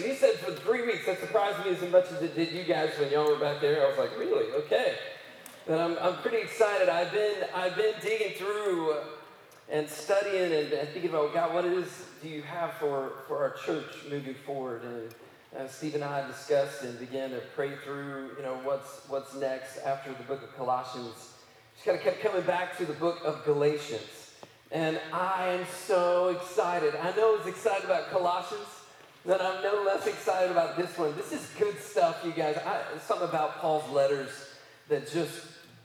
And he said for three weeks. That surprised me as much as it did you guys when y'all were back there. I was like, really? Okay. But I'm, I'm pretty excited. I've been I've been digging through and studying and, and thinking about God, what it is do you have for, for our church moving forward? And uh, Steve and I discussed and began to pray through, you know, what's what's next after the book of Colossians. Just kind of kept coming back to the book of Galatians. And I am so excited. I know I was excited about Colossians, but I'm no less excited about this one. This is good stuff, you guys. I, something about Paul's letters that just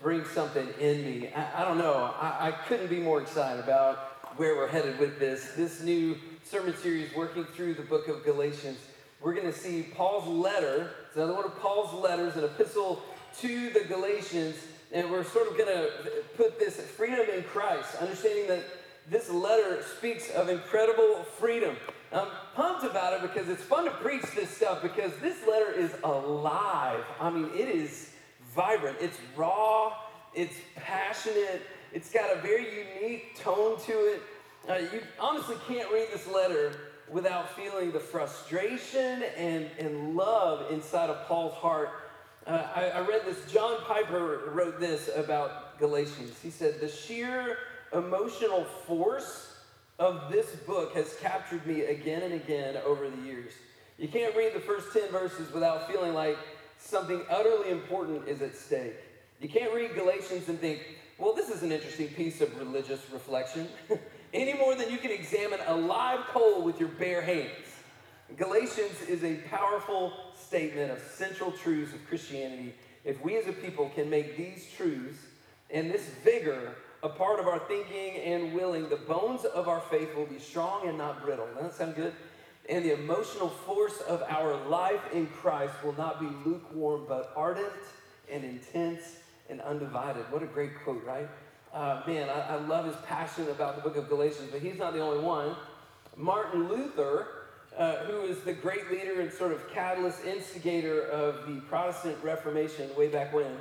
brings something in me. I, I don't know. I, I couldn't be more excited about where we're headed with this. This new sermon series, working through the book of Galatians. We're going to see Paul's letter. It's another one of Paul's letters, an epistle to the Galatians. And we're sort of going to put this freedom in Christ, understanding that this letter speaks of incredible freedom. I'm pumped about it because it's fun to preach this stuff because this letter is alive. I mean, it is vibrant, it's raw, it's passionate, it's got a very unique tone to it. Uh, you honestly can't read this letter without feeling the frustration and, and love inside of Paul's heart. Uh, I, I read this, John Piper wrote this about Galatians. He said, The sheer emotional force of this book has captured me again and again over the years. You can't read the first 10 verses without feeling like something utterly important is at stake. You can't read Galatians and think, well, this is an interesting piece of religious reflection, any more than you can examine a live coal with your bare hands. Galatians is a powerful statement of central truths of Christianity. If we as a people can make these truths and this vigor a part of our thinking and willing, the bones of our faith will be strong and not brittle. Doesn't that sound good? And the emotional force of our life in Christ will not be lukewarm, but ardent and intense and undivided. What a great quote, right? Uh, man, I, I love his passion about the book of Galatians, but he's not the only one. Martin Luther, uh, who is the great leader and sort of catalyst instigator of the Protestant Reformation way back when,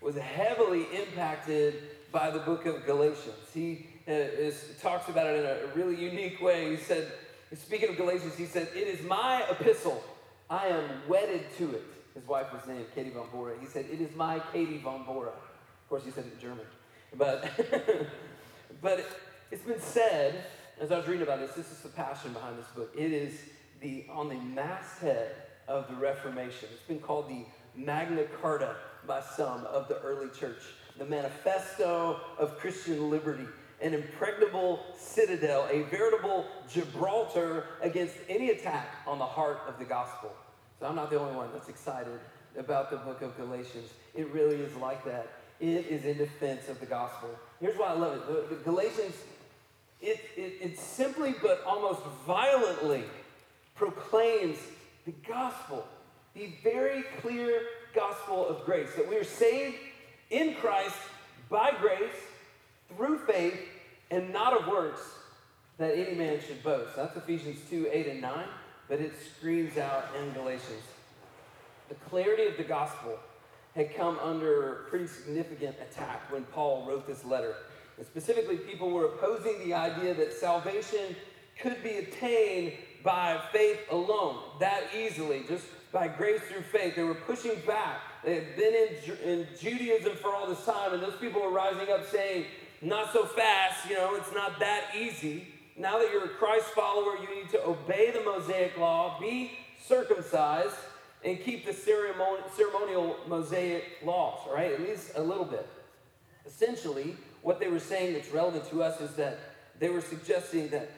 was heavily impacted by the book of Galatians. He uh, is, talks about it in a really unique way. He said, Speaking of Galatians, he said, It is my epistle. I am wedded to it. His wife was named Katie von Bora. He said, It is my Katie von Bora. Of course, he said it in German. But, but it's been said, as I was reading about this, this is the passion behind this book. It is the on the masthead of the Reformation. It's been called the Magna Carta by some of the early church, the manifesto of Christian liberty an impregnable citadel, a veritable Gibraltar against any attack on the heart of the gospel. So I'm not the only one that's excited about the book of Galatians. It really is like that. It is in defense of the gospel. Here's why I love it. The, the Galatians, it, it, it simply but almost violently proclaims the gospel, the very clear gospel of grace, that we are saved in Christ by grace through faith and not of works that any man should boast. That's Ephesians 2 8 and 9, but it screams out in Galatians. The clarity of the gospel had come under pretty significant attack when Paul wrote this letter. And specifically, people were opposing the idea that salvation could be attained by faith alone, that easily, just by grace through faith. They were pushing back. They had been in, in Judaism for all this time, and those people were rising up saying, not so fast, you know, it's not that easy. Now that you're a Christ follower, you need to obey the Mosaic law, be circumcised, and keep the ceremonial Mosaic laws, right? At least a little bit. Essentially, what they were saying that's relevant to us is that they were suggesting that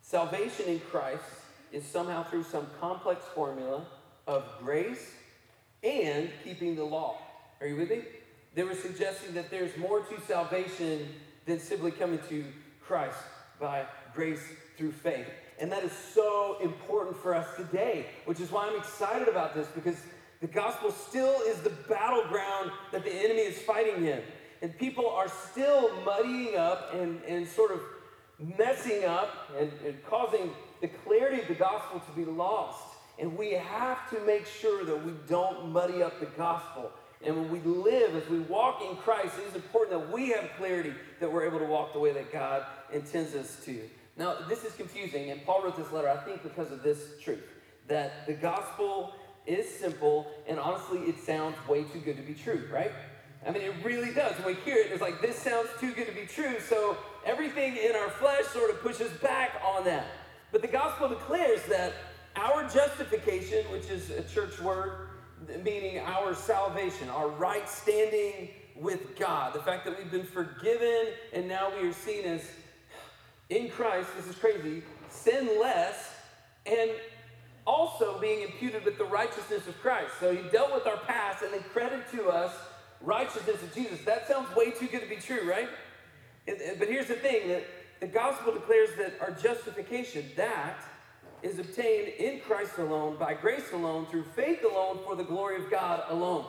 salvation in Christ is somehow through some complex formula of grace and keeping the law. Are you with me? They were suggesting that there's more to salvation than simply coming to Christ by grace through faith. And that is so important for us today, which is why I'm excited about this because the gospel still is the battleground that the enemy is fighting in. And people are still muddying up and, and sort of messing up and, and causing the clarity of the gospel to be lost. And we have to make sure that we don't muddy up the gospel. And when we live, as we walk in Christ, it is important that we have clarity that we're able to walk the way that God intends us to. Now, this is confusing, and Paul wrote this letter, I think, because of this truth that the gospel is simple, and honestly, it sounds way too good to be true, right? I mean, it really does. When we hear it, it's like, this sounds too good to be true. So everything in our flesh sort of pushes back on that. But the gospel declares that our justification, which is a church word, meaning our salvation, our right standing with God, the fact that we've been forgiven and now we are seen as in Christ, this is crazy, sin less and also being imputed with the righteousness of Christ. So he dealt with our past and then credited to us righteousness of Jesus. That sounds way too good to be true, right? But here's the thing that the gospel declares that our justification, that is obtained in Christ alone, by grace alone, through faith alone, for the glory of God alone.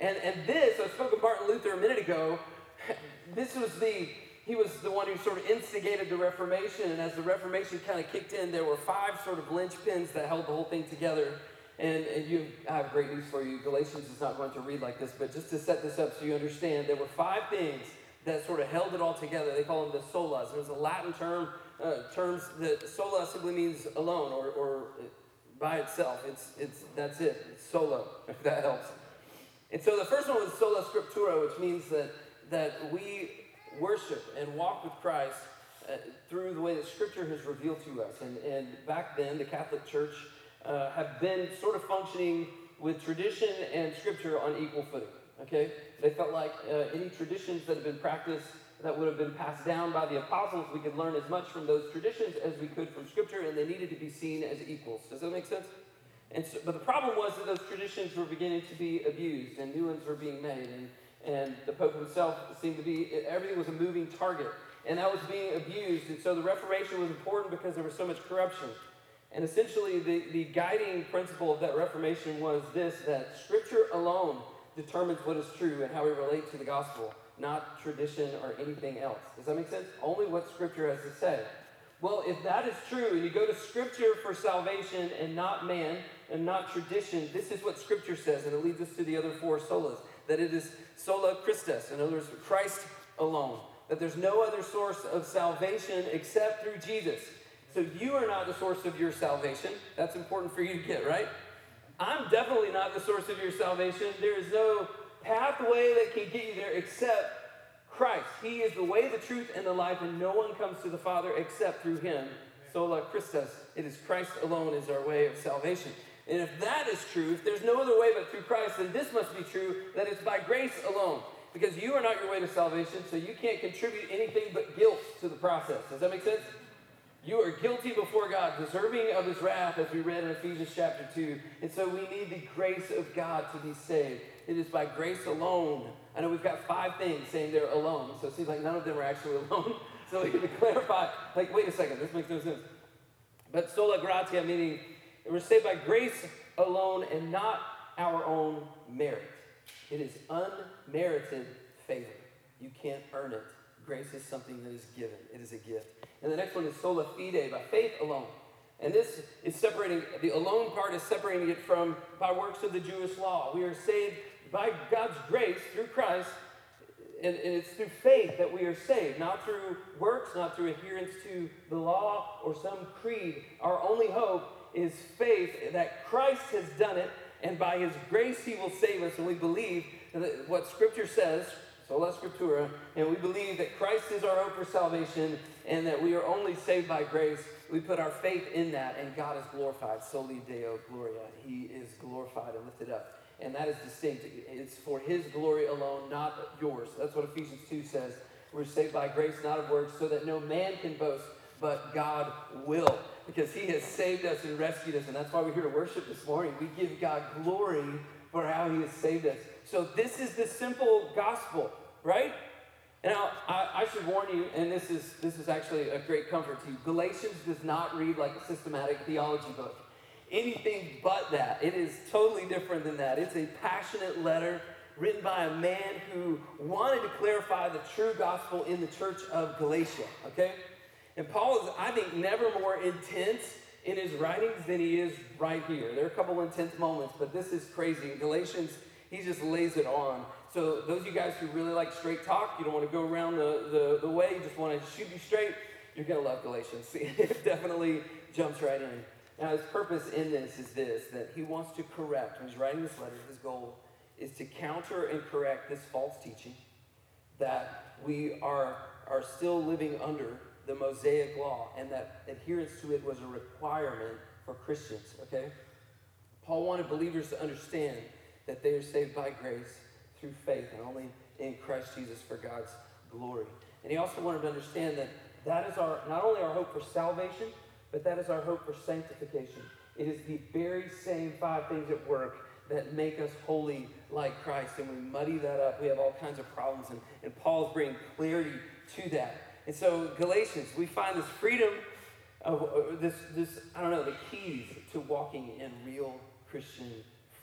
And, and this, I spoke of Martin Luther a minute ago, this was the, he was the one who sort of instigated the Reformation. And as the Reformation kind of kicked in, there were five sort of linchpins that held the whole thing together. And, and you, I have great news for you. Galatians is not going to read like this, but just to set this up so you understand, there were five things that sort of held it all together. They call them the solas. It was a Latin term. Uh, terms that sola simply means alone or, or by itself. It's, it's, that's it. It's solo, if that helps. And so the first one was sola scriptura, which means that, that we worship and walk with Christ uh, through the way that Scripture has revealed to us. And, and back then, the Catholic Church uh, have been sort of functioning with tradition and Scripture on equal footing. Okay? They felt like uh, any traditions that have been practiced that would have been passed down by the apostles, we could learn as much from those traditions as we could from Scripture, and they needed to be seen as equals. Does that make sense? And so, but the problem was that those traditions were beginning to be abused, and new ones were being made, and, and the Pope himself seemed to be, everything was a moving target, and that was being abused. And so the Reformation was important because there was so much corruption. And essentially, the, the guiding principle of that Reformation was this that Scripture alone determines what is true and how we relate to the gospel, not tradition or anything else. Does that make sense? Only what Scripture has to say. Well, if that is true, and you go to Scripture for salvation and not man and not tradition, this is what Scripture says, and it leads us to the other four solas that it is sola Christus, in other words, Christ alone, that there's no other source of salvation except through Jesus. So you are not the source of your salvation. That's important for you to get, right? I'm definitely not the source of your salvation. There is no pathway that can get you there except Christ. He is the way, the truth, and the life, and no one comes to the Father except through him. So, Sola Christus. It is Christ alone is our way of salvation. And if that is true, if there's no other way but through Christ, then this must be true that it's by grace alone. Because you are not your way to salvation, so you can't contribute anything but guilt to the process. Does that make sense? You are guilty before God, deserving of his wrath, as we read in Ephesians chapter 2. And so we need the grace of God to be saved. It is by grace alone. I know we've got five things saying they're alone, so it seems like none of them are actually alone. so we to clarify, like, wait a second, this makes no sense. But sola gratia, meaning we're saved by grace alone and not our own merit. It is unmerited favor. You can't earn it. Grace is something that is given, it is a gift. And the next one is sola fide, by faith alone. And this is separating, the alone part is separating it from by works of the Jewish law. We are saved by God's grace through Christ, and, it's through faith that we are saved, not through works, not through adherence to the law or some creed. Our only hope is faith that Christ has done it, and by his grace he will save us. And we believe that what Scripture says, sola scriptura, and we believe that Christ is our hope for salvation and that we are only saved by grace. We put our faith in that, and God is glorified. Soli Deo Gloria. He is glorified and lifted up. And that is distinct. It's for His glory alone, not yours. That's what Ephesians 2 says. We're saved by grace, not of works, so that no man can boast, but God will. Because He has saved us and rescued us. And that's why we're here to worship this morning. We give God glory for how He has saved us. So this is the simple gospel, right? Now, I, I, should warn you, and this is, this is actually a great comfort to you Galatians does not read like a systematic theology book. Anything but that. It is totally different than that. It's a passionate letter written by a man who wanted to clarify the true gospel in the church of Galatia, okay? And Paul is, I think, never more intense in his writings than he is right here. There are a couple intense moments, but this is crazy. In Galatians, he just lays it on. So those of you guys who really like straight talk, you don't want to go around the, the, the way, you just want to shoot you straight, you're going to love Galatians. it definitely jumps right in. Now, his purpose in this is this, that he wants to correct, when he's writing this letter, his goal is to counter and correct this false teaching that we are, are still living under the Mosaic law and that adherence to it was a requirement for Christians, okay? Paul wanted believers to understand that they are saved by grace through faith and only in Christ Jesus for God's glory. And he also wanted to understand that that is our not only our hope for salvation, but that is our hope for sanctification. It is the very same five things at work that make us holy like Christ. And we muddy that up. We have all kinds of problems. And, and Paul's bringing clarity to that. And so, Galatians, we find this freedom of uh, this, this, I don't know, the keys to walking in real Christian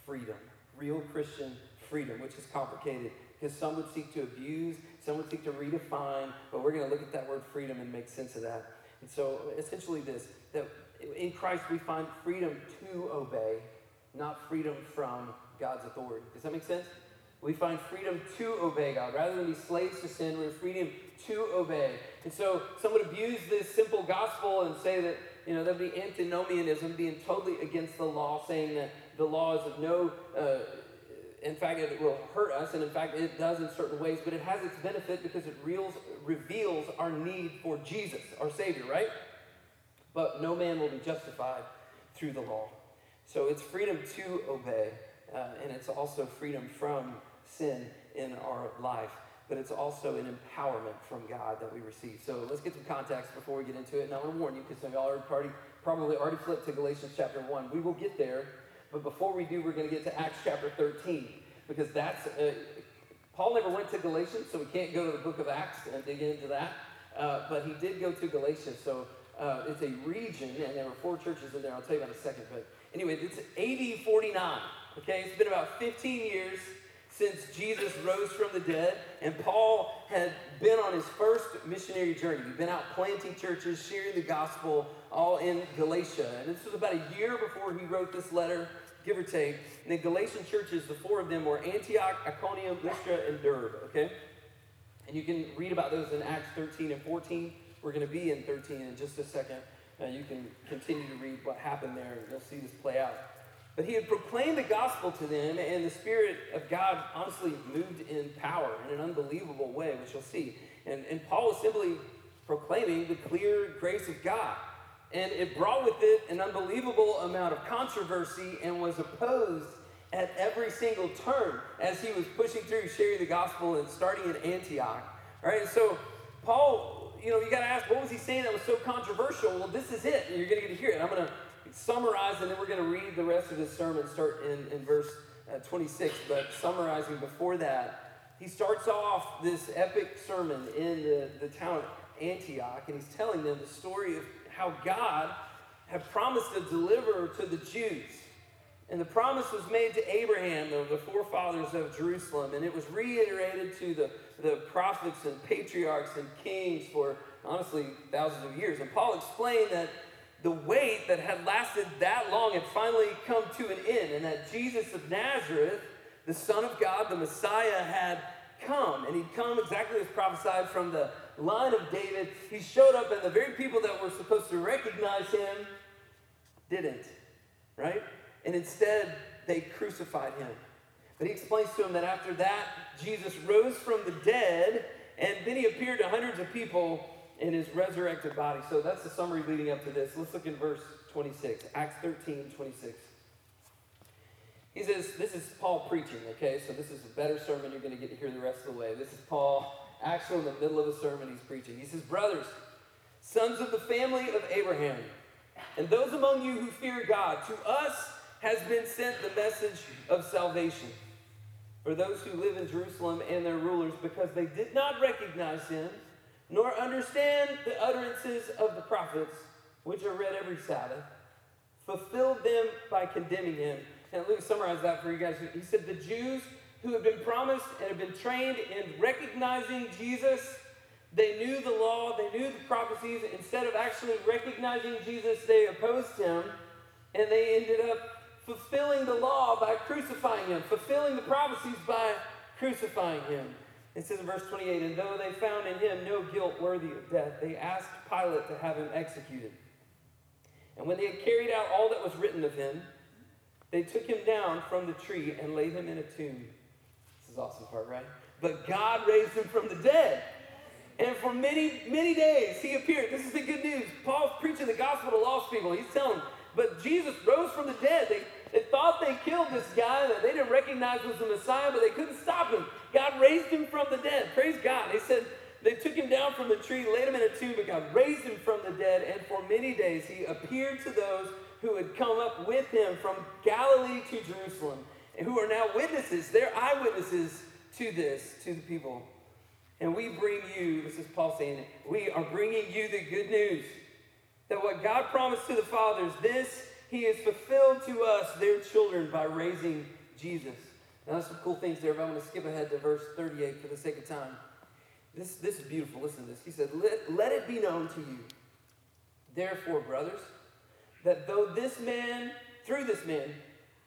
freedom. Real Christian freedom, which is complicated because some would seek to abuse, some would seek to redefine, but we're going to look at that word freedom and make sense of that. And so, essentially, this that in Christ we find freedom to obey, not freedom from God's authority. Does that make sense? We find freedom to obey God. Rather than be slaves to sin, we have freedom to obey. And so some would abuse this simple gospel and say that, you know, that would be antinomianism, being totally against the law, saying that the law is of no, uh, in fact, it will hurt us, and in fact, it does in certain ways, but it has its benefit because it reals, reveals our need for Jesus, our Savior, right? But no man will be justified through the law. So it's freedom to obey, uh, and it's also freedom from sin in our life. But it's also an empowerment from God that we receive. So let's get some context before we get into it. And I want to warn you, because some of y'all are probably already flipped to Galatians chapter 1. We will get there, but before we do, we're going to get to Acts chapter 13, because that's, uh, Paul never went to Galatians, so we can't go to the book of Acts and dig into that. Uh, but he did go to Galatians, so uh, it's a region, and there were four churches in there. I'll tell you about a second. But anyway, it's AD 49. Okay, it's been about 15 years since Jesus rose from the dead, and Paul had been on his first missionary journey. He'd been out planting churches, sharing the gospel, all in Galatia. And this was about a year before he wrote this letter, give or take. And the Galatian churches, the four of them were Antioch, Iconium, Lystra, and Derbe. Okay, and you can read about those in Acts 13 and 14. We're going to be in 13 in just a second. and you can continue to read what happened there, and you'll see this play out. But he had proclaimed the gospel to them, and the Spirit of God honestly moved in power in an unbelievable way, which you'll see. And, and Paul was simply proclaiming the clear grace of God. And it brought with it an unbelievable amount of controversy and was opposed at every single turn as he was pushing through sharing the gospel and starting in Antioch. All right, so Paul you know, you got to ask, what was he saying that was so controversial? Well, this is it, and you're going to get to hear it. I'm going to summarize, and then we're going to read the rest of his sermon, start in, in verse uh, 26. But summarizing before that, he starts off this epic sermon in the, the town of Antioch, and he's telling them the story of how God had promised to deliver to the Jews. And the promise was made to Abraham, the, the forefathers of Jerusalem, and it was reiterated to the the prophets and patriarchs and kings for honestly thousands of years. And Paul explained that the wait that had lasted that long had finally come to an end, and that Jesus of Nazareth, the Son of God, the Messiah, had come. And he'd come exactly as prophesied from the line of David. He showed up, and the very people that were supposed to recognize him didn't, right? And instead, they crucified him. But he explains to him that after that, Jesus rose from the dead, and then he appeared to hundreds of people in his resurrected body. So that's the summary leading up to this. Let's look in verse 26, Acts 13, 26. He says, This is Paul preaching, okay? So this is a better sermon you're going to get to hear the rest of the way. This is Paul actually in the middle of a sermon he's preaching. He says, Brothers, sons of the family of Abraham, and those among you who fear God, to us has been sent the message of salvation. for those who live in Jerusalem and their rulers, because they did not recognize him, nor understand the utterances of the prophets, which are read every Sabbath, fulfilled them by condemning him. And let me summarize that for you guys. He said, The Jews who have been promised and have been trained in recognizing Jesus, they knew the law, they knew the prophecies. Instead of actually recognizing Jesus, they opposed him, and they ended up fulfilling the law by crucifying him, fulfilling the prophecies by crucifying him. It says in verse 28 And though they found in him no guilt worthy of death, they asked Pilate to have him executed. And when they had carried out all that was written of him, they took him down from the tree and laid him in a tomb. Is awesome part, right? But God raised him from the dead. And for many, many days he appeared. This is the good news. Paul's preaching the gospel to lost people. He's telling them, but Jesus rose from the dead. They, they thought they killed this guy that they didn't recognize was the Messiah, but they couldn't stop him. God raised him from the dead. Praise God. They said they took him down from the tree, laid him in a tomb, but God raised him from the dead. And for many days he appeared to those who had come up with him from Galilee to Jerusalem, who are now witnesses. They're eyewitnesses to this, to the people. And we bring you, this is Paul saying, we are bringing you the good news that what God promised to the fathers, this he has fulfilled to us, their children, by raising Jesus. Now, some cool things there, but I'm going to skip ahead to verse 38 for the sake of time. This, this is beautiful. Listen to this. He said, let, let it be known to you, therefore, brothers, that though this man, through this man,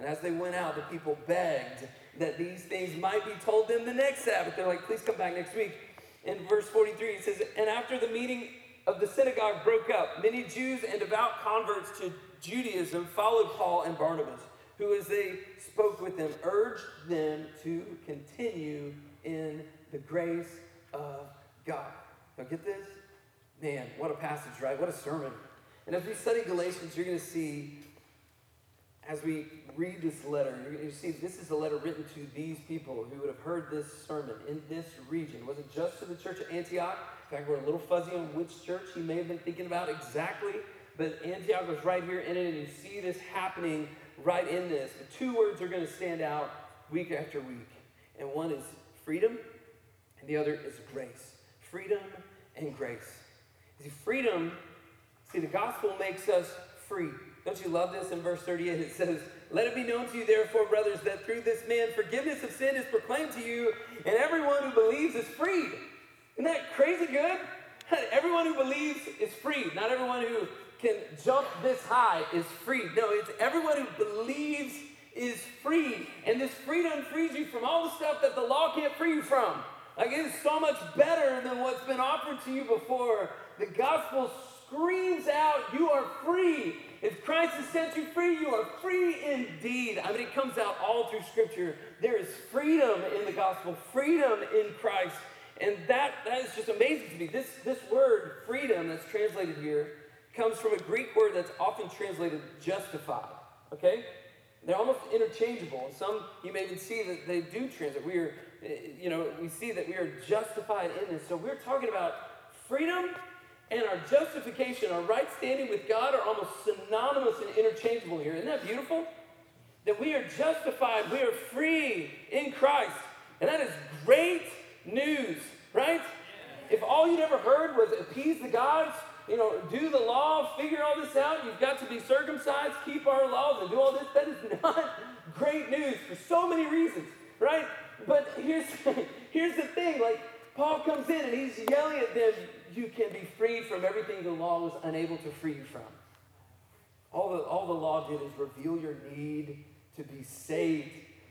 And as they went out, the people begged that these things might be told them the next Sabbath. They're like, please come back next week. In verse 43, it says, And after the meeting of the synagogue broke up, many Jews and devout converts to Judaism followed Paul and Barnabas who, as they spoke with them, urged them to continue in the grace of God. Now, get this? Man, what a passage, right? What a sermon. And as we study Galatians, you're going to see, as we read this letter, you're going to see this is a letter written to these people who would have heard this sermon in this region. It wasn't just to the church at Antioch. In fact, we're a little fuzzy on which church he may have been thinking about exactly. But Antioch was right here in it, and you see this happening right in this. The two words are going to stand out week after week. And one is freedom, and the other is grace. Freedom and grace. See, freedom, see, the gospel makes us free. Don't you love this in verse 38? It says, Let it be known to you, therefore, brothers, that through this man forgiveness of sin is proclaimed to you, and everyone who believes is freed. Isn't that crazy good? Everyone who believes is freed. Not everyone who can jump this high is free. No, it's everyone who believes is free. And this freedom frees you from all the stuff that the law can't free you from. Like it is so much better than what's been offered to you before. The gospel screams out, You are free. If Christ has set you free, you are free indeed. I mean, it comes out all through Scripture. There is freedom in the gospel, freedom in Christ. And that, that is just amazing to me. This, this word, freedom, that's translated here, comes from a Greek word that's often translated justified. Okay? They're almost interchangeable. Some you may even see that they do translate. We are, eh, you know, we see that we are justified in this. So we're talking about freedom and our justification, our right standing with God are almost synonymous and interchangeable here. Isn't that beautiful? That we are justified, we are free in Christ. And that is great news, right? If all you'd ever heard was appease the gods, you know, do the law, figure all this out. You've got to be circumcised, keep our laws, and do all this. That is not great news for so many reasons, right? But here's, here's the thing like, Paul comes in and he's yelling at them, you can be freed from everything the law was unable to free you from. All the, all the law did is reveal your need to be saved,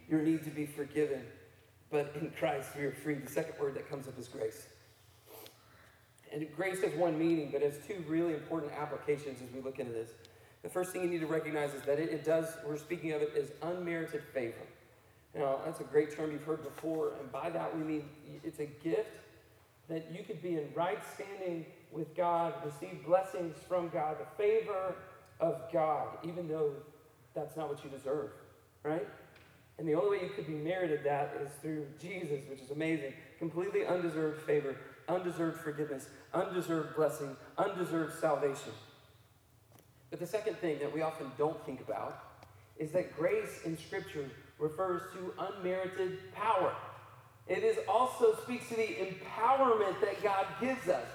your need to be forgiven. But in Christ, we are free. The second word that comes up is grace. And grace has one meaning, but it has two really important applications as we look into this. The first thing you need to recognize is that it, it does, we're speaking of it as unmerited favor. Now, that's a great term you've heard before, and by that we mean it's a gift that you could be in right standing with God, receive blessings from God, the favor of God, even though that's not what you deserve, right? And the only way you could be merited that is through Jesus, which is amazing. Completely undeserved favor, undeserved forgiveness, undeserved blessing, undeserved salvation. But the second thing that we often don't think about is that grace in Scripture refers to unmerited power. It is also speaks to the empowerment that God gives us.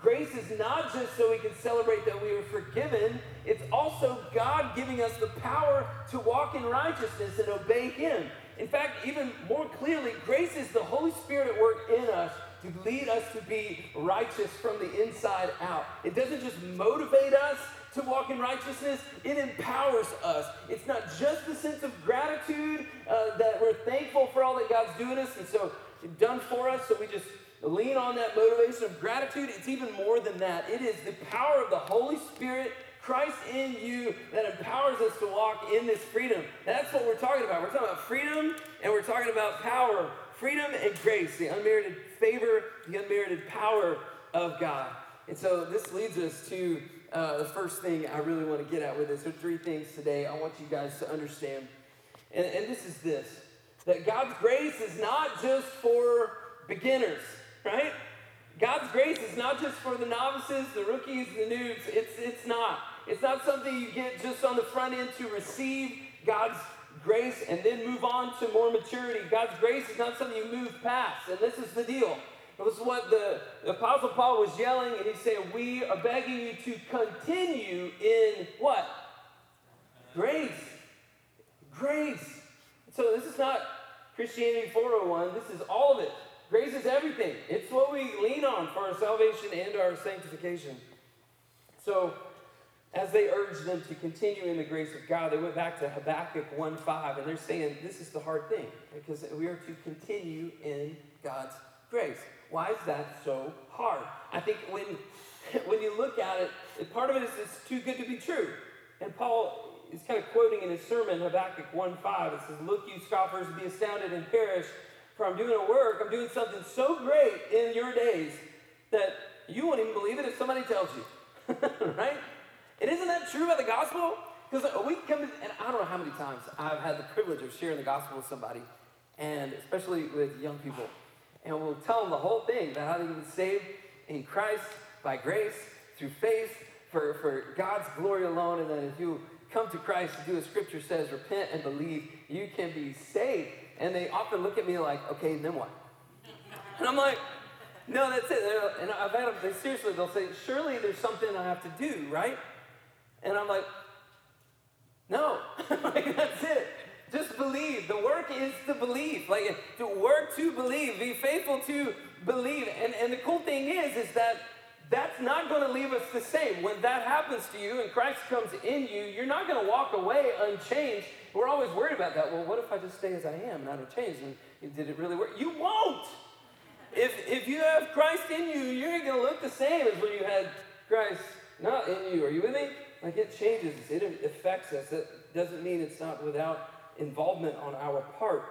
Grace is not just so we can celebrate that we are forgiven, it's also God giving us the power to walk in righteousness and obey Him. In fact, even more clearly, grace is the Holy Spirit at work in us to lead us to be righteous from the inside out. It doesn't just motivate us to walk in righteousness, it empowers us. It's not just the sense of gratitude uh, that we're thankful for all that God's doing us and so done for us, so we just lean on that motivation of gratitude. It's even more than that. It is the power of the Holy Spirit, Christ in you, that empowers us to walk in this freedom. That's what we're talking about. We're talking about freedom and we're talking about power. Freedom and grace, the unmerited favor, the unmerited power of God. And so this leads us to uh, the first thing I really want to get at with this. Are three things today I want you guys to understand. And, and this is this that God's grace is not just for beginners right? God's grace is not just for the novices, the rookies, the noobs. It's, it's not. It's not something you get just on the front end to receive God's grace and then move on to more maturity. God's grace is not something you move past. And this is the deal. It was what the, the Apostle Paul was yelling, and he said, We are begging you to continue in what? Grace. Grace. So this is not Christianity 401. This is all of it. Grace is everything. It's what we lean on for our salvation and our sanctification. So, as they urged them to continue in the grace of God, they went back to Habakkuk 1:5, and they're saying this is the hard thing because we are to continue in God's grace. Why is that so hard? I think when when you look at it, part of it is it's too good to be true. And Paul is kind of quoting in his sermon, Habakkuk 1:5. It says, Look, you scoffers, be astounded and perish for I'm doing a work, I'm doing something so great in your days that you won't even believe it if somebody tells you. right? And isn't that true about the gospel? Because we come and I don't know how many times I've had the privilege of sharing the gospel with somebody, and especially with young people. And we'll tell them the whole thing about how they can be saved in Christ by grace, through faith, for, for God's glory alone, and then if you come to Christ and do as Scripture says, repent and believe, you can be saved. And they often look at me like, okay, then what? And I'm like, no, that's it. And I've had them, they seriously, they'll say, surely there's something I have to do, right? And I'm like, no, like, that's it. Just believe. The work is to believe. Like to work to believe. Be faithful to believe. And, and the cool thing is, is that that's not going to leave us the same. When that happens to you and Christ comes in you, you're not going to walk away unchanged. We're always worried about that. Well, what if I just stay as I am and I don't change? And did it really work? You won't. If, if you have Christ in you, you're going to look the same as when you had Christ not in you. Are you with me? Like it changes it affects us. It doesn't mean it's not without involvement on our part.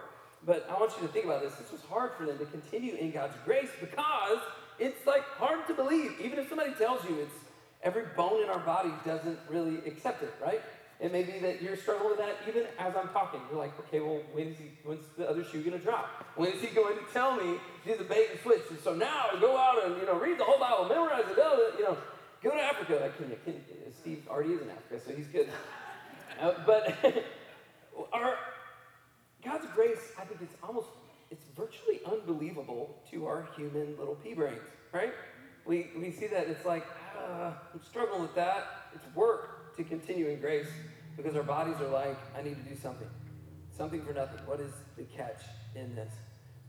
But I want you to think about this. This was hard for them to continue in God's grace because it's like hard to believe. Even if somebody tells you it's every bone in our body doesn't really accept it, right? It may be that you're struggling with that even as I'm talking. You're like, okay, well, when is he, when's the other shoe going to drop? When is he going to tell me to the bait and switch? And so now I go out and, you know, read the whole Bible, memorize it, you know, go to Africa. Like, Steve already is in Africa, so he's good. uh, but our, God's grace, I think it's almost it's virtually unbelievable to our human little pea brains, right? We, we see that it's like, uh, I'm struggling with that. It's work to continue in grace because our bodies are like, I need to do something. Something for nothing. What is the catch in this?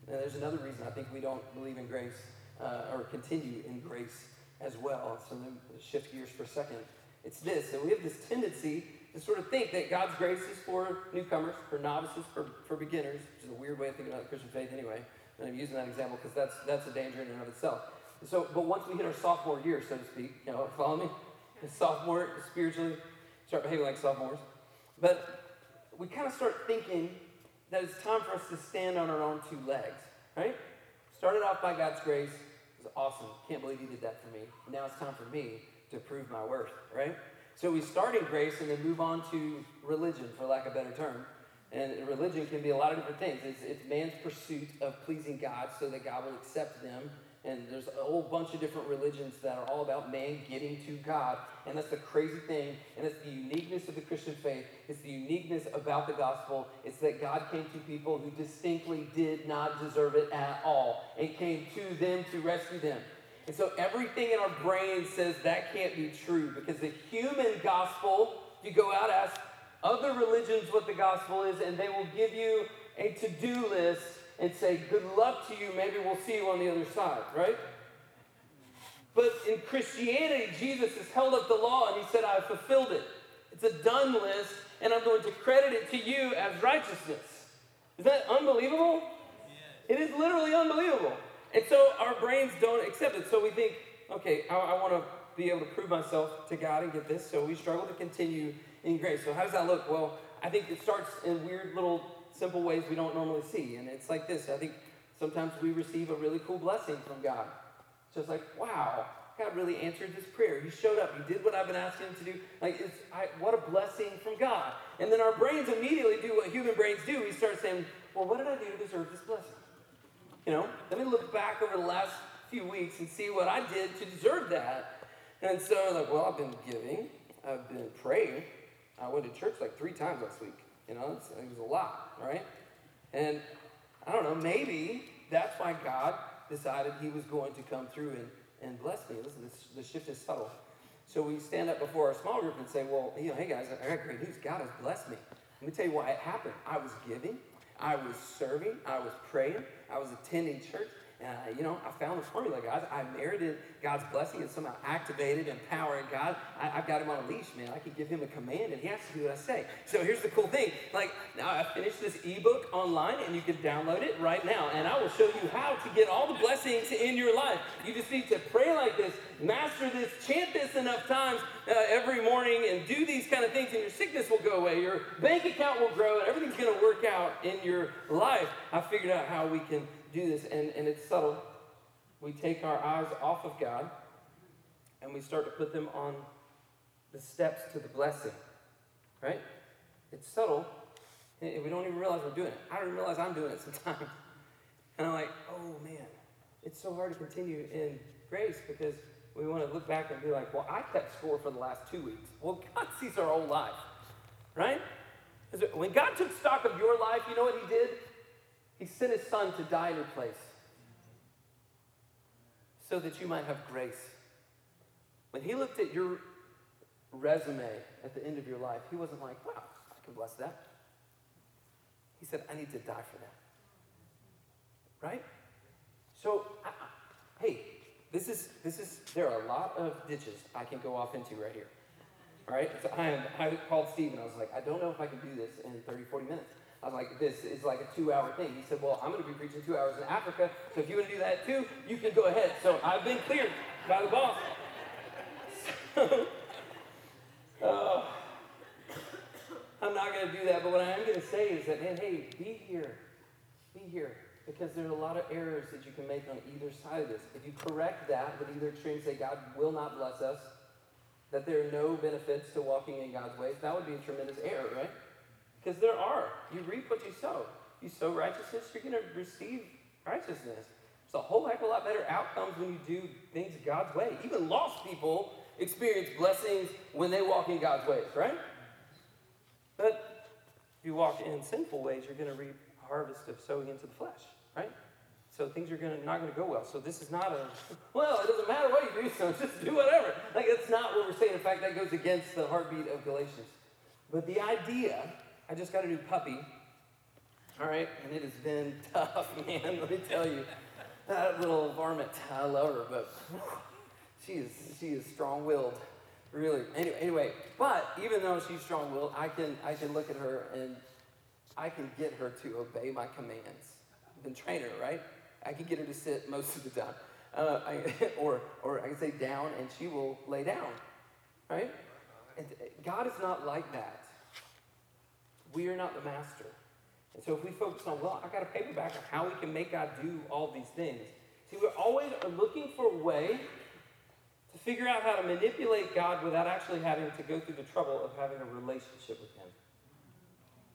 And there's another reason I think we don't believe in grace uh, or continue in grace as well. So me shift gears for a second. It's this that we have this tendency to sort of think that God's grace is for newcomers, for novices, for, for beginners, which is a weird way of thinking about the Christian faith anyway. And I'm using that example because that's, that's a danger in and of itself. So, but once we hit our sophomore year, so to speak, you know, follow me? Sophomore, spiritually, start behaving like sophomores. But we kind of start thinking that it's time for us to stand on our own two legs, right? Started off by God's grace. It was awesome. Can't believe He did that for me. Now it's time for me to prove my worth, right? So we start in grace and then move on to religion, for lack of a better term. And religion can be a lot of different things. It's, it's man's pursuit of pleasing God so that God will accept them and there's a whole bunch of different religions that are all about man getting to God. And that's the crazy thing. And it's the uniqueness of the Christian faith. It's the uniqueness about the gospel. It's that God came to people who distinctly did not deserve it at all and came to them to rescue them. And so everything in our brain says that can't be true because the human gospel, you go out, ask other religions what the gospel is, and they will give you a to do list and say, Good luck to you, maybe we'll see you on the other side, right? But in Christianity, Jesus has held up the law and he said, I have fulfilled it. It's a done list, and I'm going to credit it to you as righteousness. Is that unbelievable? It is literally unbelievable. And so our brains don't accept it. So we think, okay, I, I want to be able to prove myself to God and get this. So we struggle to continue in grace. So how does that look? Well, I think it starts in weird little simple ways we don't normally see. And it's like this I think sometimes we receive a really cool blessing from God. So it's like, wow, God really answered this prayer. He showed up. He did what I've been asking him to do. Like, it's, I, what a blessing from God. And then our brains immediately do what human brains do. We start saying, well, what did I do to deserve this blessing? You know, let me look back over the last few weeks and see what I did to deserve that. And so, like, well, I've been giving, I've been praying. I went to church like three times last week. You know, it was a lot, right? And I don't know, maybe that's why God decided he was going to come through and, and bless me. Listen, this, the shift is subtle. So we stand up before our small group and say, well, you know, hey guys, I got great news. God has blessed me. Let me tell you why it happened. I was giving, I was serving, I was praying, I was attending church, uh, you know, I found the formula, guys. I merited God's blessing and somehow activated, empowered God. I, have got him on a leash, man. I can give him a command and he has to do what I say. So here's the cool thing. Like, now I finished this ebook online and you can download it right now. And I will show you how to get all the blessings in your life. You just need to pray like this, master this, chant this enough times uh, every morning, and do these kind of things, and your sickness will go away. Your bank account will grow, and everything's going to work out in your life. I figured out how we can do this, and, and it's subtle. We take our eyes off of God and we start to put them on the steps to the blessing, right? It's subtle, and we don't even realize we're doing it. I don't even realize I'm doing it sometimes. And I'm like, oh man, it's so hard to continue in grace because we want to look back and be like, well, I kept score for the last two weeks. Well, God sees our whole life, right? When God took stock of your life, you know what He did? He sent his son to die in your place so that you might have grace. When he looked at your resume at the end of your life, he wasn't like, wow, I can bless that. He said, I need to die for that. Right? So, I, I, hey, this is, this is, there are a lot of ditches I can go off into right here. All right? So I, am, I called Steve and I was like, I don't know if I can do this in 30, 40 minutes. I was like, this is like a two hour thing. He said, well, I'm going to be preaching two hours in Africa, so if you want to do that too, you can go ahead. So I've been cleared by the boss. uh, I'm not going to do that, but what I am going to say is that, man, hey, be here. Be here. Because there's a lot of errors that you can make on either side of this. If you correct that with either extreme, say God will not bless us, that there are no benefits to walking in God's ways, that would be a tremendous error, right? Because there are. You reap what you sow. You sow righteousness, you're going to receive righteousness. It's a whole heck of a lot better outcomes when you do things God's way. Even lost people experience blessings when they walk in God's ways, right? But if you walk in sinful ways, you're going to reap a harvest of sowing into the flesh, right? So things are gonna, not going to go well. So this is not a, well, it doesn't matter what you do, so just do whatever. Like, that's not what we're saying. In fact, that goes against the heartbeat of Galatians. But the idea I just got a new puppy. All right, and it has been tough, man. Let me tell you, that little varmint. I love her, but she is she is strong-willed, really. Anyway, anyway, but even though she's strong-willed, I can I can look at her and I can get her to obey my commands. I've been training her, right? I can get her to sit most of the time, uh, I, or or I can say down, and she will lay down, right? And God is not like that. We are not the master. And so if we focus on, well, I got a paperback on how we can make God do all these things. See, we're always looking for a way to figure out how to manipulate God without actually having to go through the trouble of having a relationship with Him.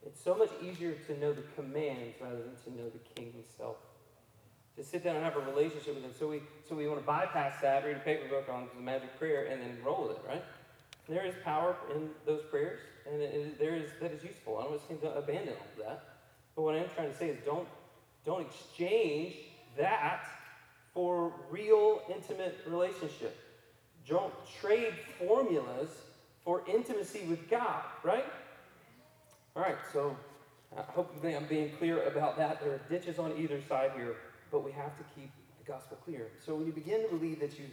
It's so much easier to know the commands rather than to know the King Himself. To sit down and have a relationship with Him. So we, so we want to bypass that, read a paper book on the magic prayer, and then roll with it, right? There is power in those prayers, and it, it, there is that is useful. I don't want to abandon all that. But what I'm trying to say is don't, don't exchange that for real intimate relationship. Don't trade formulas for intimacy with God, right? All right, so I hope I'm being clear about that. There are ditches on either side here, but we have to keep the gospel clear. So when you begin to believe that you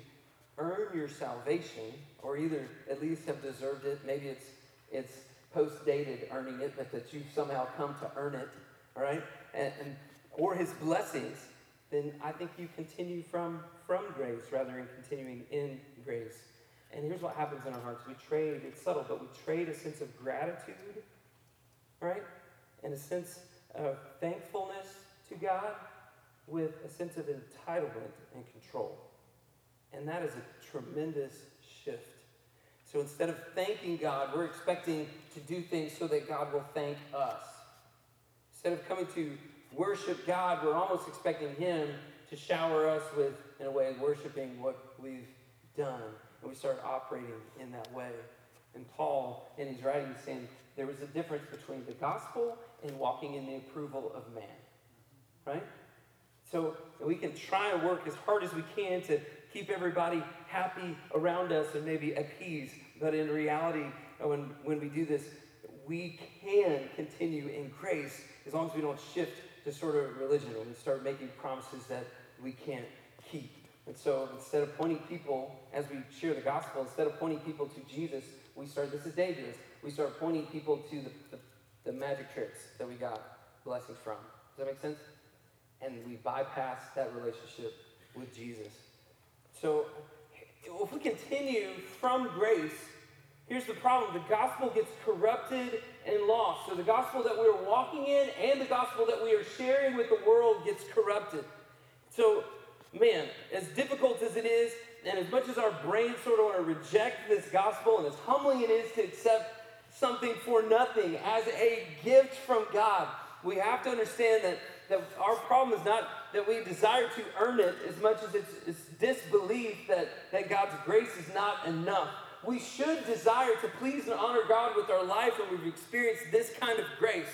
earn your salvation, or either at least have deserved it, maybe it's it's post-dated earning it, but that you've somehow come to earn it, all right, and, and or His blessings, then I think you continue from from grace rather than continuing in grace. And here's what happens in our hearts: we trade. It's subtle, but we trade a sense of gratitude right? And a sense of thankfulness to God with a sense of entitlement and control. And that is a tremendous shift. So instead of thanking God, we're expecting to do things so that God will thank us. Instead of coming to worship God, we're almost expecting Him to shower us with, in a way, worshiping what we've done. And we start operating in that way. And Paul, in his writing, is saying, there was a difference between the gospel and walking in the approval of man. Right? So we can try and work as hard as we can to keep everybody happy around us and maybe appease. But in reality, uh, when, when we do this, we can continue in grace as long as we don't shift to sort of religion and start making promises that we can't keep. And so instead of pointing people, as we share the gospel, instead of pointing people to Jesus, we start, this is dangerous, we start pointing people to the, the, the magic tricks that we got blessings from. Does that make sense? And we bypass that relationship with Jesus. So if we continue from grace, here's the problem the gospel gets corrupted and lost. So the gospel that we're walking in and the gospel that we are sharing with the world gets corrupted. So, man, as difficult as it is, and as much as our brains sort of want to reject this gospel, and as humbling it is to accept something for nothing as a gift from God. We have to understand that, that our problem is not that we desire to earn it as much as it's, it's disbelief that, that God's grace is not enough. We should desire to please and honor God with our life when we've experienced this kind of grace.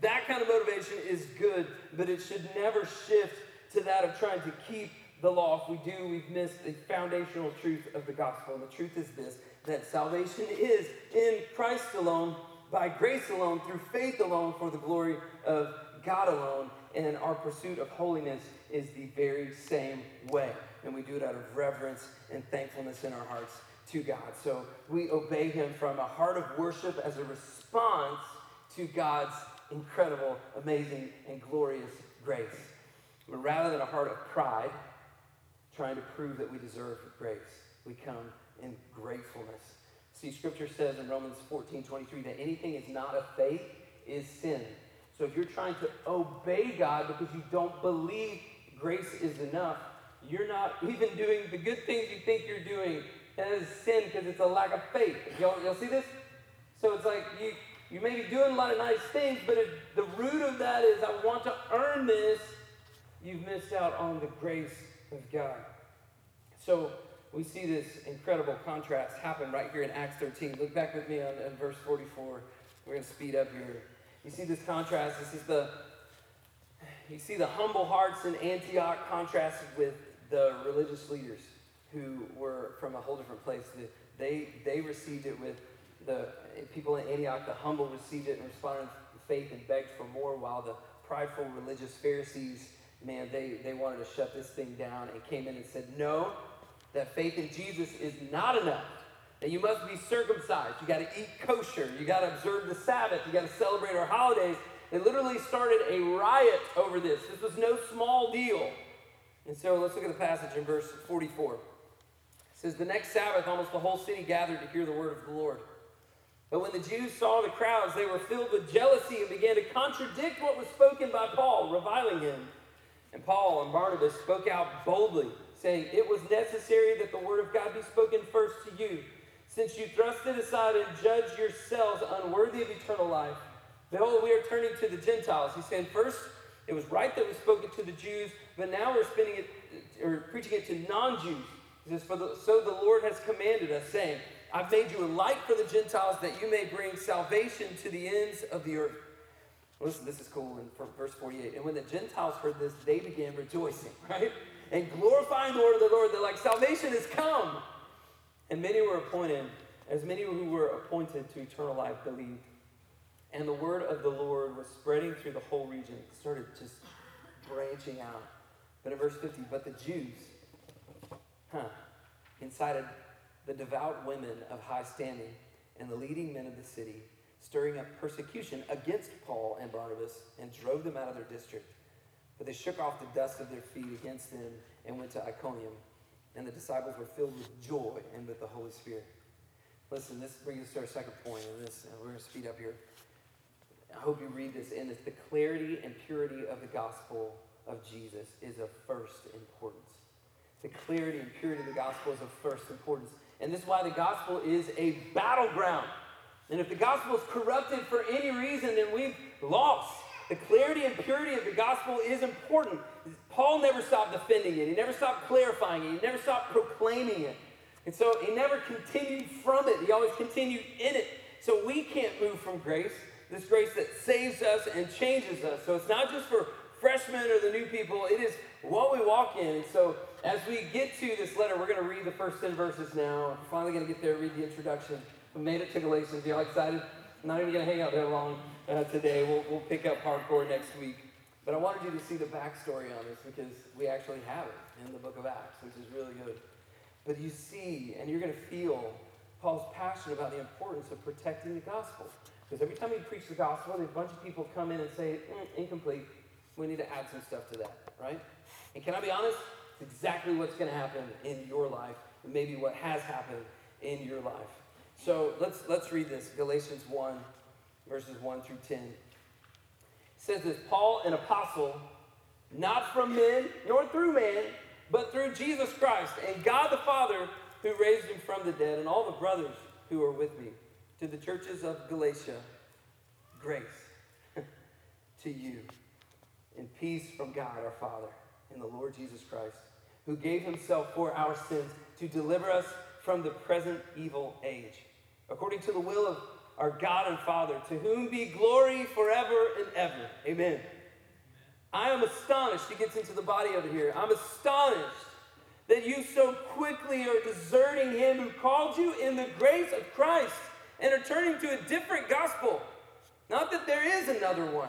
That kind of motivation is good, but it should never shift to that of trying to keep the law. If we do, we've missed the foundational truth of the gospel. And the truth is this that salvation is in Christ alone, by grace alone, through faith alone, for the glory of God alone. And our pursuit of holiness is the very same way. And we do it out of reverence and thankfulness in our hearts to God. So we obey Him from a heart of worship as a response to God's incredible, amazing, and glorious grace. But rather than a heart of pride, trying to prove that we deserve grace, we come in gratefulness. See, scripture says in Romans 14 23 that anything is not of faith is sin. So if you're trying to obey God because you don't believe grace is enough, you're not even doing the good things you think you're doing. It is sin because it's a lack of faith. Y'all, y'all see this? So it's like you, you may be doing a lot of nice things, but if the root of that is I want to earn this, you've missed out on the grace of God. So we see this incredible contrast happen right here in Acts 13. Look back with me on, on verse 44. We're going to speed up here. You see this contrast. This is the you see the humble hearts in Antioch contrasted with the religious leaders who were from a whole different place. They, they received it with the people in Antioch, the humble received it and responded with faith and begged for more, while the prideful religious Pharisees, man, they, they wanted to shut this thing down and came in and said, No, that faith in Jesus is not enough. That you must be circumcised. You got to eat kosher. You got to observe the Sabbath. You got to celebrate our holidays. They literally started a riot over this. This was no small deal. And so let's look at the passage in verse 44. It says, The next Sabbath, almost the whole city gathered to hear the word of the Lord. But when the Jews saw the crowds, they were filled with jealousy and began to contradict what was spoken by Paul, reviling him. And Paul and Barnabas spoke out boldly, saying, It was necessary that the word of God be spoken first to you, since you thrust it aside and judge yourselves unworthy of eternal life. Behold, we are turning to the Gentiles. He said, First, it was right that we spoke it to the Jews, but now we're spinning it or preaching it to non-Jews. He says, For the, so the Lord has commanded us, saying, I've made you a light for the Gentiles that you may bring salvation to the ends of the earth. Listen, this is cool in verse 48. And when the Gentiles heard this, they began rejoicing, right? And glorifying the word of the Lord. They're like, salvation has come. And many were appointed, as many who were appointed to eternal life believed. And the word of the Lord was spreading through the whole region. It started just branching out. But in verse 50, but the Jews, huh, incited the devout women of high standing and the leading men of the city, stirring up persecution against Paul and Barnabas, and drove them out of their district. But they shook off the dust of their feet against them and went to Iconium. And the disciples were filled with joy and with the Holy Spirit. Listen, this brings us to our second point in this, and we're going to speed up here. I hope you read this, and it's the clarity and purity of the gospel of Jesus is of first importance. The clarity and purity of the gospel is of first importance. And this is why the gospel is a battleground. And if the gospel is corrupted for any reason, then we've lost. The clarity and purity of the gospel is important. Paul never stopped defending it, he never stopped clarifying it, he never stopped proclaiming it. And so he never continued from it, he always continued in it. So we can't move from grace, this grace that saves us and changes us. So it's not just for freshmen or the new people, it is what we walk in. So as we get to this letter, we're going to read the first 10 verses now. We're finally going to get there, read the introduction. We made it to Galatians. Y'all excited? I'm not even going to hang out there long uh, today. We'll, we'll pick up hardcore next week. But I wanted you to see the backstory on this because we actually have it in the book of Acts, which is really good. But you see, and you're going to feel Paul's passion about the importance of protecting the gospel. Because every time he preaches the gospel, a bunch of people come in and say, mm, incomplete. We need to add some stuff to that, right? And can I be honest? It's exactly what's going to happen in your life, and maybe what has happened in your life. So let's let's read this. Galatians 1, verses 1 through 10. It says this Paul, an apostle, not from men, nor through man, but through Jesus Christ, and God the Father who raised him from the dead, and all the brothers who are with me. To the churches of Galatia, grace to you, and peace from God our Father and the Lord Jesus Christ who gave himself for our sins to deliver us from the present evil age, according to the will of our God and Father, to whom be glory forever and ever. Amen. I am astonished, he gets into the body over here. I'm astonished that you so quickly are deserting him who called you in the grace of Christ and are turning to a different gospel. Not that there is another one,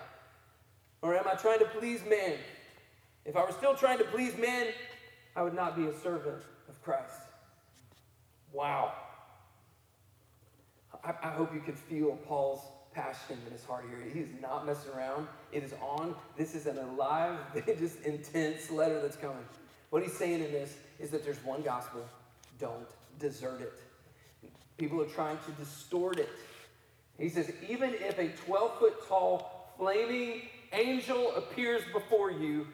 Or am I trying to please man? If I were still trying to please man, I would not be a servant of Christ. Wow. I, I hope you can feel Paul's passion in his heart here. He is not messing around. It is on. This is an alive, just intense letter that's coming. What he's saying in this is that there's one gospel. Don't desert it. People are trying to distort it. He says, even if a 12 foot tall flaming angel appears before you,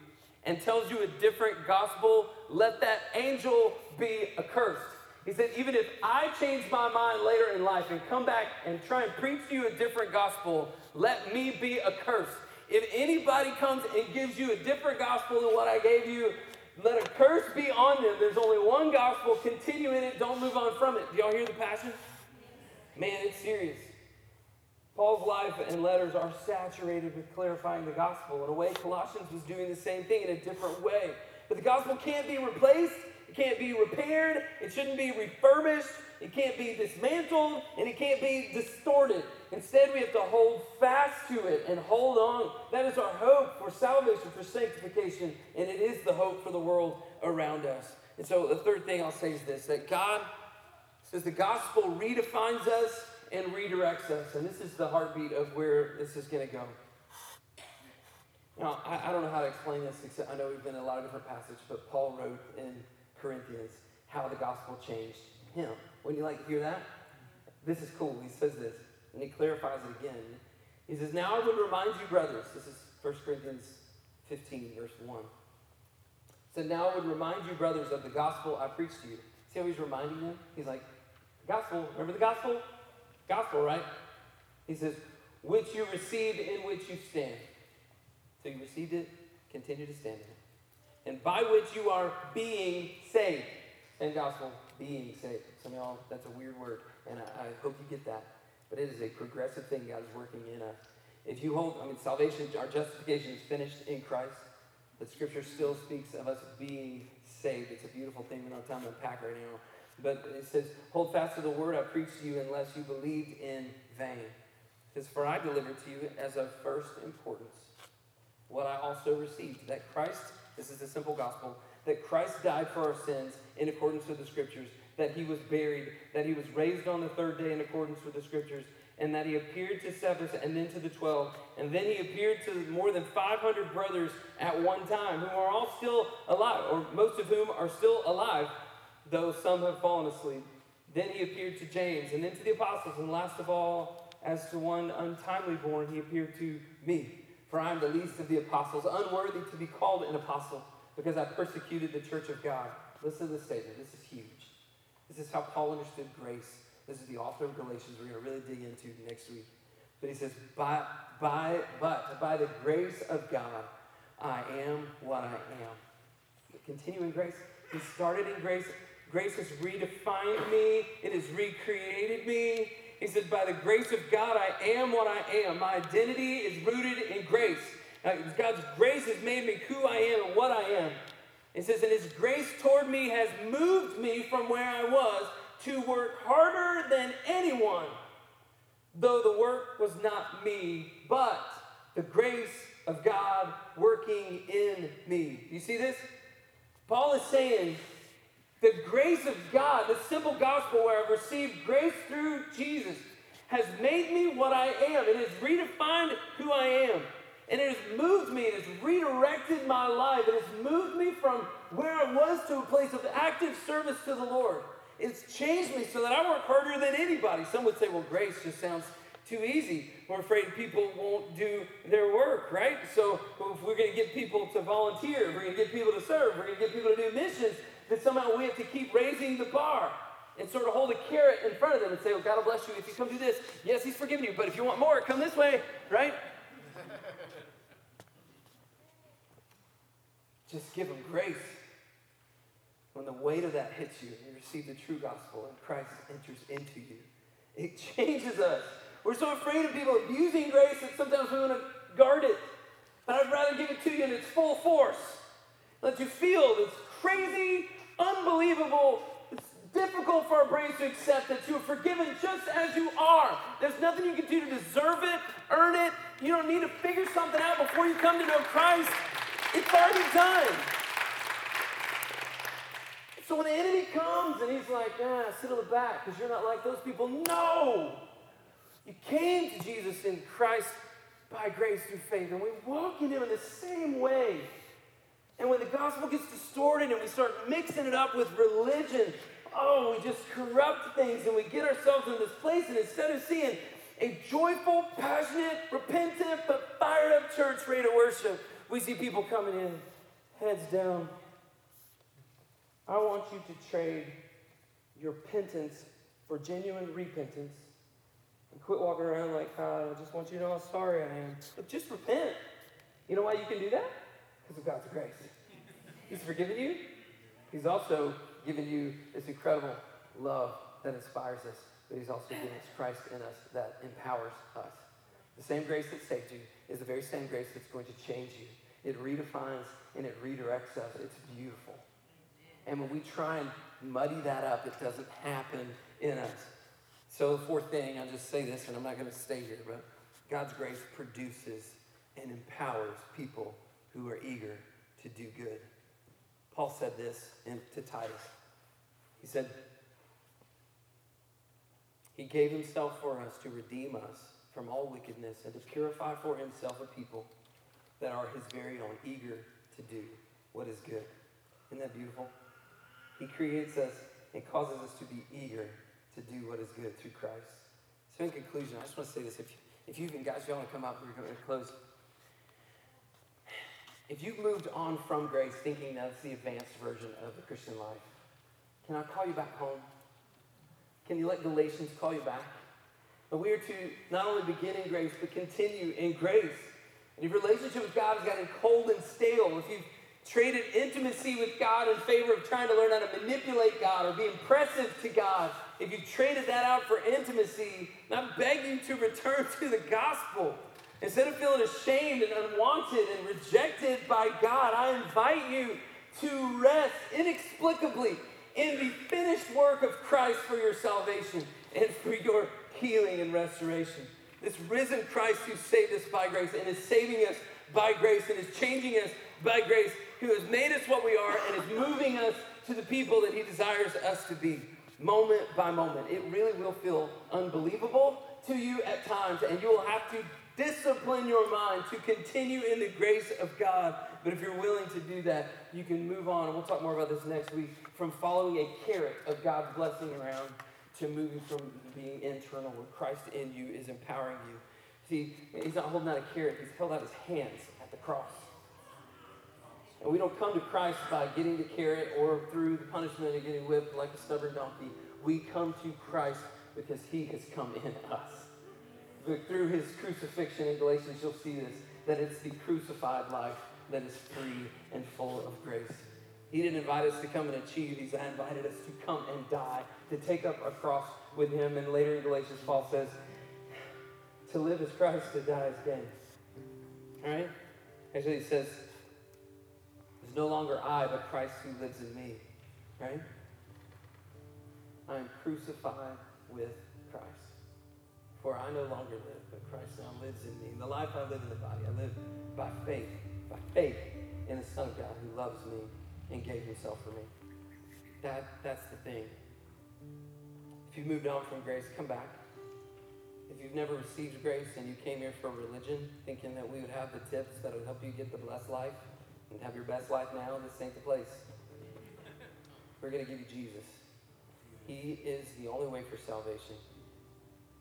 and tells you a different gospel, let that angel be accursed. He said, even if I change my mind later in life and come back and try and preach to you a different gospel, let me be accursed. If anybody comes and gives you a different gospel than what I gave you, let a curse be on them. There's only one gospel. Continue in it. Don't move on from it. Do y'all hear the passion? Man, it's serious. Paul's life and letters are saturated with clarifying the gospel. In a way, Colossians was doing the same thing in a different way. But the gospel can't be replaced, it can't be repaired, it shouldn't be refurbished. it can't be dismantled, and it can't be distorted. Instead, we have to hold fast to it and hold on. That is our hope for salvation, for sanctification, and it is the hope for the world around us. And so, the third thing I'll say is this that God says the gospel redefines us and redirects us. And this is the heartbeat of where this is going to go. Now, I, I, don't know how to explain this, except I know we've been in a lot of different passages, but Paul wrote in Corinthians how the gospel changed him. Wouldn't you like to hear that? This is cool. He says this, and he clarifies it again. He says, Now I would remind you, brothers, this is 1 Corinthians 15, verse 1. So Now I would remind you, brothers, of the gospel I preached to you. See how he's reminding them? He's like, Gospel, remember the gospel? Gospel, right? He says, which you received, in which you stand. So you received it, continue to stand in it. And by which you are being saved. And gospel, being saved. Some of y'all, that's a weird word, and I, I hope you get that. But it is a progressive thing God is working in us. If you hold, I mean, salvation, our justification is finished in Christ. But Scripture still speaks of us being saved. It's a beautiful thing. We don't have time to unpack right now. But it says, Hold fast to the word I preached to you unless you believed in vain. Says, For I delivered to you as of first importance what I also received that Christ, this is the simple gospel, that Christ died for our sins in accordance with the scriptures, that he was buried, that he was raised on the third day in accordance with the scriptures, and that he appeared to Cephas and then to the twelve, and then he appeared to more than 500 brothers at one time, who are all still alive, or most of whom are still alive though some have fallen asleep. Then he appeared to James, and then to the apostles, and last of all, as to one untimely born, he appeared to me. For I am the least of the apostles, unworthy to be called an apostle, because I persecuted the church of God. Listen to this statement. This is huge. This is how Paul understood grace. This is the author of Galatians. We're going to really dig into next week. But he says, by, by, but by the grace of God, I am what I am. Continuing grace. He started in grace Grace has redefined me, it has recreated me. He said, By the grace of God, I am what I am. My identity is rooted in grace. God's grace has made me who I am and what I am. He says, And His grace toward me has moved me from where I was to work harder than anyone, though the work was not me, but the grace of God working in me. You see this? Paul is saying, the grace of God, the simple gospel where I've received grace through Jesus, has made me what I am. It has redefined who I am. And it has moved me, it has redirected my life. It has moved me from where I was to a place of active service to the Lord. It's changed me so that I work harder than anybody. Some would say, well, grace just sounds too easy. We're afraid people won't do their work, right? So if we're going to get people to volunteer, we're going to get people to serve, we're going to get people to do missions, that somehow we have to keep raising the bar and sort of hold a carrot in front of them and say, Oh, God will bless you if you come do this. Yes, He's forgiven you, but if you want more, come this way, right? Just give them grace. When the weight of that hits you and you receive the true gospel and Christ enters into you, it changes us. We're so afraid of people abusing grace that sometimes we want to guard it. But I'd rather give it to you in its full force. Let you feel this crazy unbelievable. It's difficult for our brains to accept that you are forgiven just as you are. There's nothing you can do to deserve it, earn it. You don't need to figure something out before you come to know Christ. It's already done. So when the enemy comes and he's like, ah, sit on the back because you're not like those people, no! You came to Jesus in Christ by grace through faith, and we walk in Him in the same way. And when the gospel gets distorted and we start mixing it up with religion, oh, we just corrupt things and we get ourselves in this place. And instead of seeing a joyful, passionate, repentant, but fired up church ready to worship, we see people coming in, heads down. I want you to trade your penance for genuine repentance and quit walking around like, God, I just want you to know how sorry I am. But just repent. You know why you can do that? Because of God's grace. He's forgiven you. He's also given you this incredible love that inspires us, but He's also given us Christ in us that empowers us. The same grace that saved you is the very same grace that's going to change you. It redefines and it redirects us. It's beautiful. And when we try and muddy that up, it doesn't happen in us. So, the fourth thing, I'll just say this and I'm not going to stay here, but God's grace produces and empowers people who are eager to do good. Paul said this in, to Titus. He said, He gave Himself for us to redeem us from all wickedness and to purify for Himself a people that are His very own, eager to do what is good. Isn't that beautiful? He creates us and causes us to be eager to do what is good through Christ. So, in conclusion, I just want to say this. If, if been, guys, you want to come up, we're going to close. If you've moved on from grace thinking that's the advanced version of the Christian life, can I call you back home? Can you let Galatians call you back? But we are to not only begin in grace, but continue in grace. And if your relationship with God has gotten cold and stale, if you've traded intimacy with God in favor of trying to learn how to manipulate God or be impressive to God, if you've traded that out for intimacy, I beg you to return to the gospel. Instead of feeling ashamed and unwanted and rejected by God, I invite you to rest inexplicably in the finished work of Christ for your salvation and for your healing and restoration. This risen Christ who saved us by grace and is saving us by grace and is changing us by grace, who has made us what we are and is moving us to the people that he desires us to be moment by moment. It really will feel unbelievable to you at times, and you will have to discipline your mind to continue in the grace of God. But if you're willing to do that, you can move on, and we'll talk more about this next week, from following a carrot of God's blessing around to moving from being internal, where Christ in you is empowering you. See, he's not holding out a carrot, he's held out his hands at the cross. And we don't come to Christ by getting the carrot or through the punishment of getting whipped like a stubborn donkey. We come to Christ because he has come in us. Through his crucifixion in Galatians, you'll see this that it's the crucified life that is free and full of grace. He didn't invite us to come and achieve, He's invited us to come and die, to take up a cross with Him. And later in Galatians, Paul says, to live is Christ, to die is gain. All right? Actually, he says, it's no longer I, but Christ who lives in me. Right? I am crucified with. For I no longer live, but Christ now lives in me. The life I live in the body, I live by faith, by faith in the Son of God who loves me and gave himself for me. That, that's the thing. If you've moved on from grace, come back. If you've never received grace and you came here for religion, thinking that we would have the tips that would help you get the blessed life, and have your best life now, in this ain't the place. We're going to give you Jesus. He is the only way for salvation.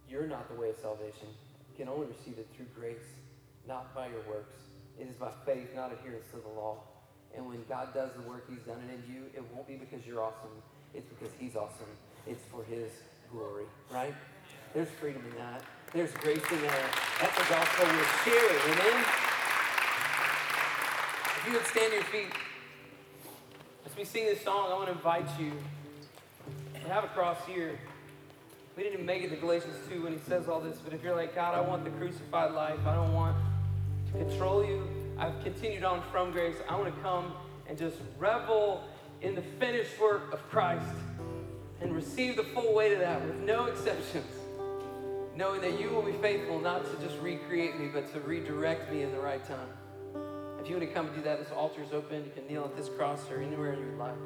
You're not the way of salvation. You can only receive it through grace, not by your works. It is by faith, not adherence to the law. And when God does the work he's done it in you, it won't be because you're awesome. It's because he's awesome. It's for his glory, right? There's freedom in that. There's grace in that. That's the gospel we're sharing. Amen? If you would stand your feet as we sing this song, I want to invite you to have a cross here. We didn't make it to Galatians 2 when he says all this, but if you're like, God, I want the crucified life, I don't want to control you. I've continued on from grace. I want to come and just revel in the finished work of Christ and receive the full weight of that with no exceptions, knowing that you will be faithful not to just recreate me, but to redirect me in the right time. If you want to come and do that, this altar is open. You can kneel at this cross or anywhere in your life.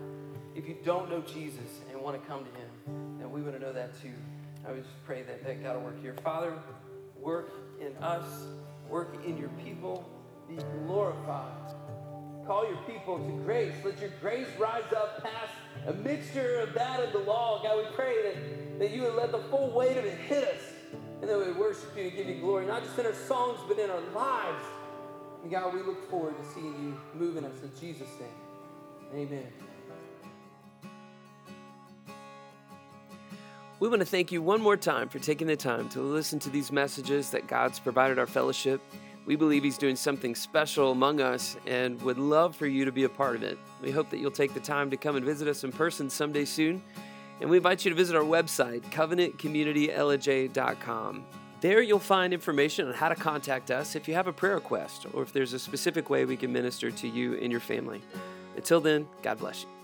If you don't know Jesus and want to come to him, then we want to know that too. I would just pray that, that God will work here. Father, work in us, work in your people, be glorified. Call your people to grace. Let your grace rise up past a mixture of that and the law. God, we pray that, that you would let the full weight of it hit us and that we worship you and give you glory, not just in our songs, but in our lives. And God, we look forward to seeing you moving us in Jesus' name. Amen. We want to thank you one more time for taking the time to listen to these messages that God's provided our fellowship. We believe He's doing something special among us and would love for you to be a part of it. We hope that you'll take the time to come and visit us in person someday soon. And we invite you to visit our website, covenantcommunitylj.com. There you'll find information on how to contact us if you have a prayer request or if there's a specific way we can minister to you and your family. Until then, God bless you.